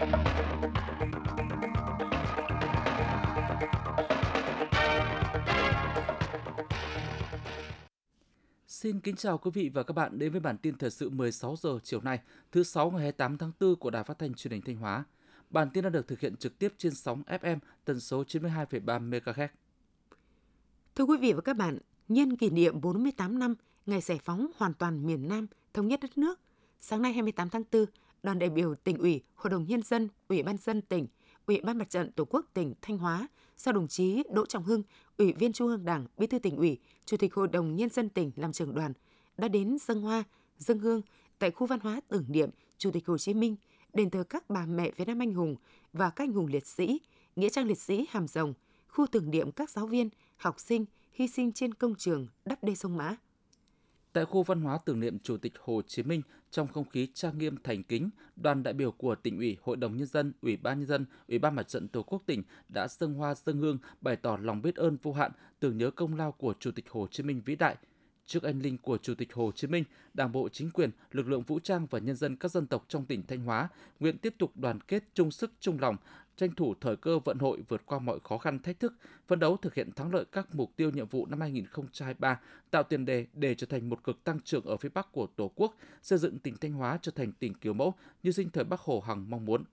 Xin kính chào quý vị và các bạn đến với bản tin thời sự 16 giờ chiều nay, thứ sáu ngày 28 tháng 4 của Đài Phát thanh Truyền hình Thanh Hóa. Bản tin đã được thực hiện trực tiếp trên sóng FM tần số 92,3 MHz. Thưa quý vị và các bạn, nhân kỷ niệm 48 năm ngày giải phóng hoàn toàn miền Nam thống nhất đất nước, sáng nay 28 tháng 4, đoàn đại biểu tỉnh ủy, Hội đồng nhân dân, Ủy ban dân tỉnh, Ủy ban Mặt trận Tổ quốc tỉnh Thanh Hóa do đồng chí Đỗ Trọng Hưng, Ủy viên Trung ương Đảng, Bí thư tỉnh ủy, Chủ tịch Hội đồng nhân dân tỉnh làm trưởng đoàn đã đến dân hoa, dân hương tại khu văn hóa tưởng niệm Chủ tịch Hồ Chí Minh, đền thờ các bà mẹ Việt Nam anh hùng và các anh hùng liệt sĩ, nghĩa trang liệt sĩ Hàm Rồng, khu tưởng niệm các giáo viên, học sinh hy sinh trên công trường đắp đê sông Mã. Tại khu văn hóa tưởng niệm Chủ tịch Hồ Chí Minh, trong không khí trang nghiêm thành kính, đoàn đại biểu của tỉnh ủy, Hội đồng nhân dân, Ủy ban nhân dân, Ủy ban Mặt trận Tổ quốc tỉnh đã dâng hoa dâng hương bày tỏ lòng biết ơn vô hạn, tưởng nhớ công lao của Chủ tịch Hồ Chí Minh vĩ đại. Trước anh linh của Chủ tịch Hồ Chí Minh, Đảng bộ chính quyền, lực lượng vũ trang và nhân dân các dân tộc trong tỉnh Thanh Hóa nguyện tiếp tục đoàn kết chung sức chung lòng, tranh thủ thời cơ vận hội vượt qua mọi khó khăn thách thức, phấn đấu thực hiện thắng lợi các mục tiêu nhiệm vụ năm 2023, tạo tiền đề để trở thành một cực tăng trưởng ở phía Bắc của Tổ quốc, xây dựng tỉnh Thanh Hóa trở thành tỉnh kiểu mẫu như sinh thời Bắc Hồ Hằng mong muốn.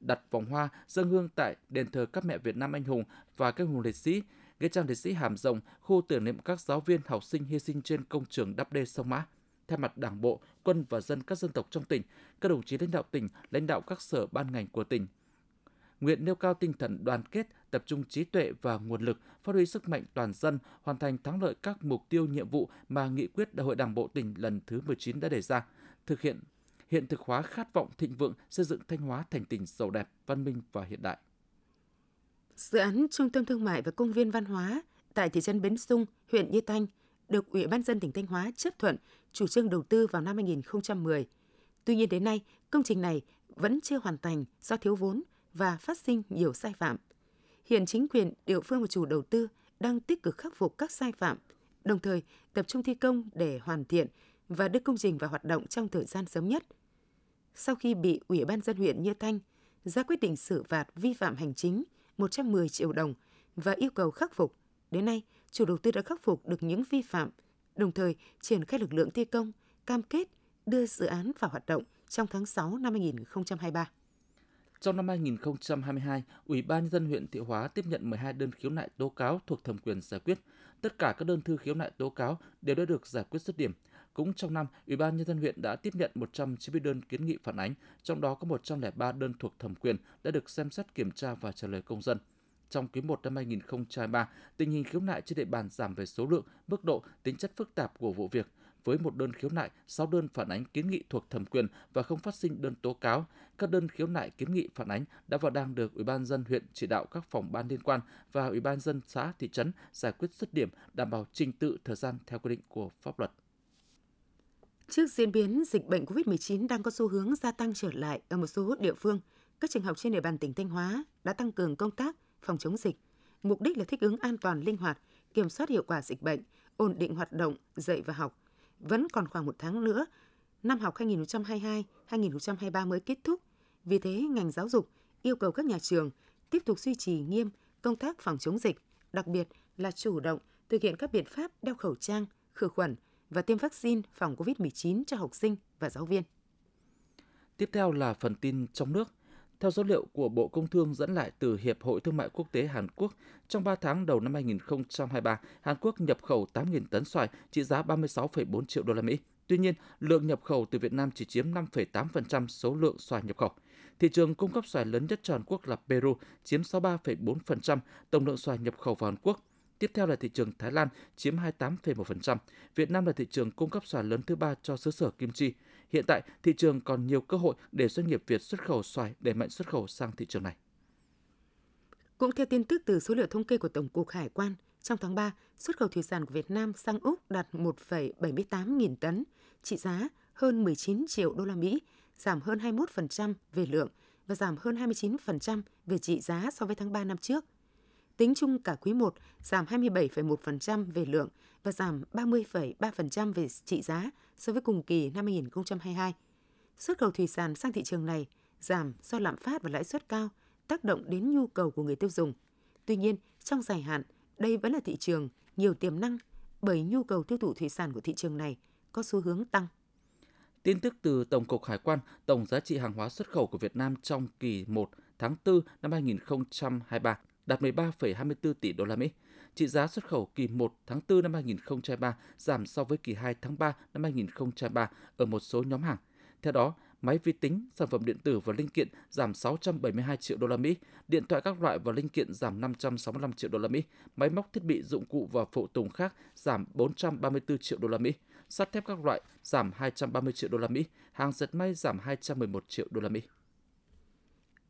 Đặt vòng hoa dâng hương tại đền thờ các mẹ Việt Nam anh hùng và các hùng liệt sĩ, nghĩa trang liệt sĩ Hàm Rồng, khu tưởng niệm các giáo viên học sinh hy sinh trên công trường đắp đê sông Mã thay mặt Đảng bộ, quân và dân các dân tộc trong tỉnh, các đồng chí lãnh đạo tỉnh, lãnh đạo các sở ban ngành của tỉnh, nguyện nêu cao tinh thần đoàn kết, tập trung trí tuệ và nguồn lực, phát huy sức mạnh toàn dân, hoàn thành thắng lợi các mục tiêu nhiệm vụ mà nghị quyết Đại hội Đảng bộ tỉnh lần thứ 19 đã đề ra, thực hiện hiện thực hóa khát vọng thịnh vượng xây dựng Thanh Hóa thành tỉnh giàu đẹp, văn minh và hiện đại. Dự án Trung tâm Thương mại và Công viên Văn hóa tại thị trấn Bến Sung, huyện Như Thanh được Ủy ban dân tỉnh Thanh Hóa chấp thuận chủ trương đầu tư vào năm 2010. Tuy nhiên đến nay, công trình này vẫn chưa hoàn thành do thiếu vốn và phát sinh nhiều sai phạm. Hiện chính quyền địa phương và chủ đầu tư đang tích cực khắc phục các sai phạm, đồng thời tập trung thi công để hoàn thiện và đưa công trình vào hoạt động trong thời gian sớm nhất. Sau khi bị Ủy ban dân huyện Như Thanh ra quyết định xử phạt vi phạm hành chính 110 triệu đồng và yêu cầu khắc phục, đến nay chủ đầu tư đã khắc phục được những vi phạm, đồng thời triển khai lực lượng thi công, cam kết đưa dự án vào hoạt động trong tháng 6 năm 2023. Trong năm 2022, Ủy ban nhân dân huyện Thiệu Hóa tiếp nhận 12 đơn khiếu nại tố cáo thuộc thẩm quyền giải quyết. Tất cả các đơn thư khiếu nại tố cáo đều đã được giải quyết dứt điểm. Cũng trong năm, Ủy ban nhân dân huyện đã tiếp nhận 190 đơn kiến nghị phản ánh, trong đó có 103 đơn thuộc thẩm quyền đã được xem xét kiểm tra và trả lời công dân. Trong quý 1 năm 2023, tình hình khiếu nại trên địa bàn giảm về số lượng, mức độ, tính chất phức tạp của vụ việc với một đơn khiếu nại, 6 đơn phản ánh kiến nghị thuộc thẩm quyền và không phát sinh đơn tố cáo. Các đơn khiếu nại kiến nghị phản ánh đã và đang được Ủy ban dân huyện chỉ đạo các phòng ban liên quan và Ủy ban dân xã thị trấn giải quyết dứt điểm đảm bảo trình tự thời gian theo quy định của pháp luật. Trước diễn biến dịch bệnh COVID-19 đang có xu hướng gia tăng trở lại ở một số địa phương, các trường học trên địa bàn tỉnh Thanh Hóa đã tăng cường công tác phòng chống dịch. Mục đích là thích ứng an toàn linh hoạt, kiểm soát hiệu quả dịch bệnh, ổn định hoạt động dạy và học, vẫn còn khoảng một tháng nữa, năm học 2022-2023 mới kết thúc. Vì thế, ngành giáo dục yêu cầu các nhà trường tiếp tục duy trì nghiêm công tác phòng chống dịch, đặc biệt là chủ động thực hiện các biện pháp đeo khẩu trang, khử khuẩn và tiêm vaccine phòng COVID-19 cho học sinh và giáo viên. Tiếp theo là phần tin trong nước. Theo số liệu của Bộ Công Thương dẫn lại từ Hiệp hội Thương mại Quốc tế Hàn Quốc, trong 3 tháng đầu năm 2023, Hàn Quốc nhập khẩu 8.000 tấn xoài trị giá 36,4 triệu đô la Mỹ. Tuy nhiên, lượng nhập khẩu từ Việt Nam chỉ chiếm 5,8% số lượng xoài nhập khẩu. Thị trường cung cấp xoài lớn nhất cho Hàn Quốc là Peru, chiếm 63,4% tổng lượng xoài nhập khẩu vào Hàn Quốc. Tiếp theo là thị trường Thái Lan chiếm 28,1%. Việt Nam là thị trường cung cấp xoài lớn thứ ba cho xứ sở kim chi. Hiện tại, thị trường còn nhiều cơ hội để doanh nghiệp Việt xuất khẩu xoài để mạnh xuất khẩu sang thị trường này. Cũng theo tin tức từ số liệu thống kê của Tổng cục Hải quan, trong tháng 3, xuất khẩu thủy sản của Việt Nam sang Úc đạt 1,78 nghìn tấn, trị giá hơn 19 triệu đô la Mỹ, giảm hơn 21% về lượng và giảm hơn 29% về trị giá so với tháng 3 năm trước. Tính chung cả quý 1 giảm 27,1% về lượng và giảm 30,3% về trị giá so với cùng kỳ năm 2022. Xuất khẩu thủy sản sang thị trường này giảm do lạm phát và lãi suất cao, tác động đến nhu cầu của người tiêu dùng. Tuy nhiên, trong dài hạn, đây vẫn là thị trường nhiều tiềm năng bởi nhu cầu tiêu thụ thủy sản của thị trường này có xu hướng tăng. Tin tức từ Tổng cục Hải quan, tổng giá trị hàng hóa xuất khẩu của Việt Nam trong kỳ 1 tháng 4 năm 2023 đạt 13,24 tỷ đô la Mỹ. Trị giá xuất khẩu kỳ 1 tháng 4 năm 2023 giảm so với kỳ 2 tháng 3 năm 2023 ở một số nhóm hàng. Theo đó, máy vi tính, sản phẩm điện tử và linh kiện giảm 672 triệu đô la Mỹ, điện thoại các loại và linh kiện giảm 565 triệu đô la Mỹ, máy móc thiết bị dụng cụ và phụ tùng khác giảm 434 triệu đô la Mỹ, sắt thép các loại giảm 230 triệu đô la Mỹ, hàng dệt may giảm 211 triệu đô la Mỹ.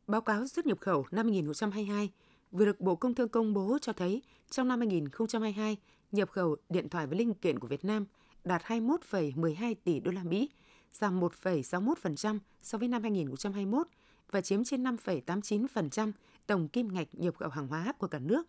Báo cáo xuất nhập khẩu năm 2022 vừa được Bộ Công Thương công bố cho thấy trong năm 2022, nhập khẩu điện thoại và linh kiện của Việt Nam đạt 21,12 tỷ đô la Mỹ, giảm 1,61% so với năm 2021 và chiếm trên 5,89% tổng kim ngạch nhập khẩu hàng hóa của cả nước.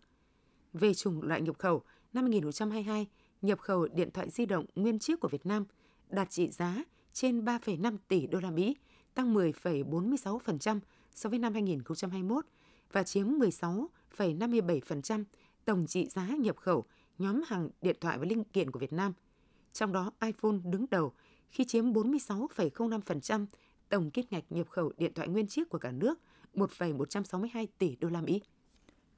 Về chủng loại nhập khẩu, năm 2022, nhập khẩu điện thoại di động nguyên chiếc của Việt Nam đạt trị giá trên 3,5 tỷ đô la Mỹ, tăng 10,46% so với năm 2021 và chiếm 16,57% tổng trị giá nhập khẩu nhóm hàng điện thoại và linh kiện của Việt Nam. Trong đó iPhone đứng đầu khi chiếm 46,05% tổng kim ngạch nhập khẩu điện thoại nguyên chiếc của cả nước, 1,162 tỷ đô la Mỹ.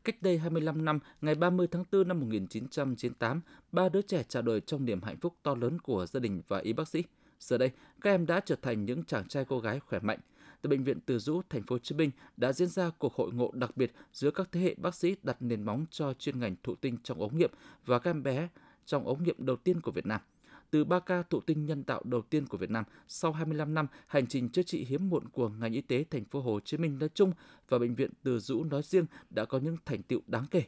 Cách đây 25 năm, ngày 30 tháng 4 năm 1998, ba đứa trẻ chào đời trong niềm hạnh phúc to lớn của gia đình và y bác sĩ. Giờ đây, các em đã trở thành những chàng trai cô gái khỏe mạnh. Tại bệnh viện Từ Dũ, thành phố Hồ Chí Minh đã diễn ra cuộc hội ngộ đặc biệt giữa các thế hệ bác sĩ đặt nền móng cho chuyên ngành thụ tinh trong ống nghiệm và các em bé trong ống nghiệm đầu tiên của Việt Nam từ 3 ca thụ tinh nhân tạo đầu tiên của Việt Nam sau 25 năm hành trình chữa trị hiếm muộn của ngành y tế thành phố Hồ Chí Minh nói chung và bệnh viện Từ Dũ nói riêng đã có những thành tựu đáng kể.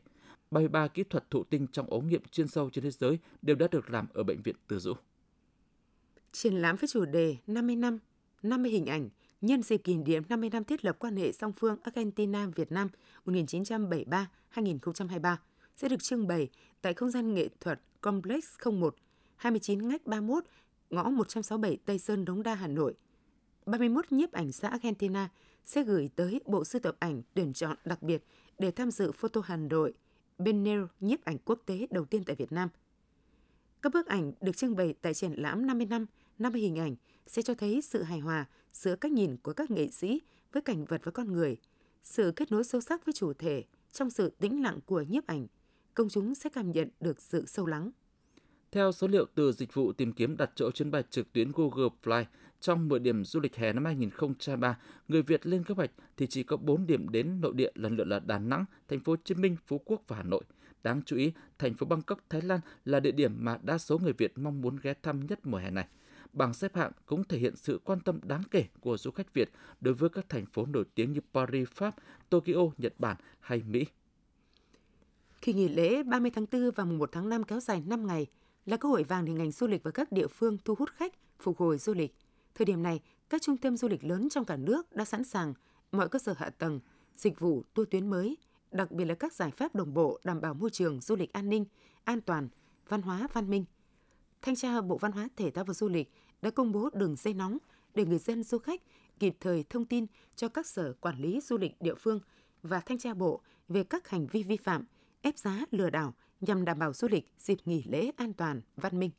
33 kỹ thuật thụ tinh trong ống nghiệm chuyên sâu trên thế giới đều đã được làm ở bệnh viện Từ Dũ. Triển lãm với chủ đề 50 năm, 50 hình ảnh nhân dịp kỷ niệm 50 năm thiết lập quan hệ song phương Argentina-Việt Nam 1973-2023 sẽ được trưng bày tại không gian nghệ thuật Complex 01 29 ngách 31, ngõ 167 Tây Sơn, Đống Đa, Hà Nội. 31 nhiếp ảnh xã Argentina sẽ gửi tới Bộ Sưu tập ảnh tuyển chọn đặc biệt để tham dự Photo Hà Nội Benel nhiếp ảnh quốc tế đầu tiên tại Việt Nam. Các bức ảnh được trưng bày tại triển lãm 50 năm, 50 hình ảnh sẽ cho thấy sự hài hòa giữa cách nhìn của các nghệ sĩ với cảnh vật và con người, sự kết nối sâu sắc với chủ thể trong sự tĩnh lặng của nhiếp ảnh. Công chúng sẽ cảm nhận được sự sâu lắng. Theo số liệu từ dịch vụ tìm kiếm đặt chỗ chuyến bay trực tuyến Google Fly, trong 10 điểm du lịch hè năm 2023, người Việt lên kế hoạch thì chỉ có 4 điểm đến nội địa lần lượt là Đà Nẵng, Thành phố Hồ Chí Minh, Phú Quốc và Hà Nội. Đáng chú ý, thành phố Bangkok, Thái Lan là địa điểm mà đa số người Việt mong muốn ghé thăm nhất mùa hè này. Bảng xếp hạng cũng thể hiện sự quan tâm đáng kể của du khách Việt đối với các thành phố nổi tiếng như Paris, Pháp, Tokyo, Nhật Bản hay Mỹ. Kỳ nghỉ lễ 30 tháng 4 và mùng 1 tháng 5 kéo dài 5 ngày – là cơ hội vàng để ngành du lịch và các địa phương thu hút khách, phục hồi du lịch. Thời điểm này, các trung tâm du lịch lớn trong cả nước đã sẵn sàng mọi cơ sở hạ tầng, dịch vụ tour tuyến mới, đặc biệt là các giải pháp đồng bộ đảm bảo môi trường du lịch an ninh, an toàn, văn hóa văn minh. Thanh tra Bộ Văn hóa Thể thao và Du lịch đã công bố đường dây nóng để người dân du khách kịp thời thông tin cho các sở quản lý du lịch địa phương và thanh tra bộ về các hành vi vi phạm, ép giá, lừa đảo, nhằm đảm bảo du lịch dịp nghỉ lễ an toàn, văn minh.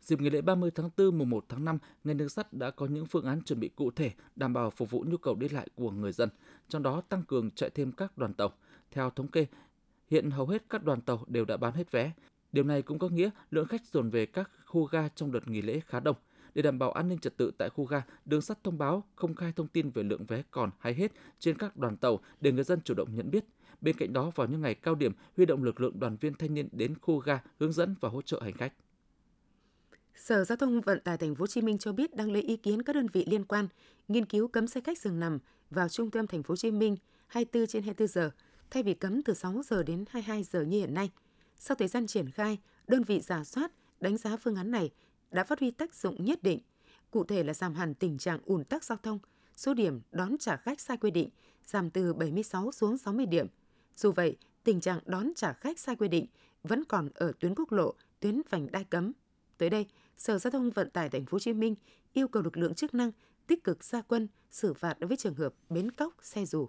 Dịp nghỉ lễ 30 tháng 4 mùng 1 tháng 5, ngành đường sắt đã có những phương án chuẩn bị cụ thể đảm bảo phục vụ nhu cầu đi lại của người dân, trong đó tăng cường chạy thêm các đoàn tàu. Theo thống kê, hiện hầu hết các đoàn tàu đều đã bán hết vé. Điều này cũng có nghĩa lượng khách dồn về các khu ga trong đợt nghỉ lễ khá đông. Để đảm bảo an ninh trật tự tại khu ga, đường sắt thông báo không khai thông tin về lượng vé còn hay hết trên các đoàn tàu để người dân chủ động nhận biết – Bên cạnh đó, vào những ngày cao điểm, huy động lực lượng đoàn viên thanh niên đến khu ga hướng dẫn và hỗ trợ hành khách. Sở Giao thông Vận tải Thành phố Hồ Chí Minh cho biết đang lấy ý kiến các đơn vị liên quan nghiên cứu cấm xe khách dừng nằm vào trung tâm Thành phố Hồ Chí Minh 24 trên 24 giờ thay vì cấm từ 6 giờ đến 22 giờ như hiện nay. Sau thời gian triển khai, đơn vị giả soát, đánh giá phương án này đã phát huy tác dụng nhất định, cụ thể là giảm hẳn tình trạng ùn tắc giao thông, số điểm đón trả khách sai quy định giảm từ 76 xuống 60 điểm – dù vậy, tình trạng đón trả khách sai quy định vẫn còn ở tuyến quốc lộ, tuyến vành đai cấm. Tới đây, Sở Giao thông Vận tải Thành phố Hồ Chí Minh yêu cầu lực lượng chức năng tích cực ra quân xử phạt đối với trường hợp bến cóc xe dù.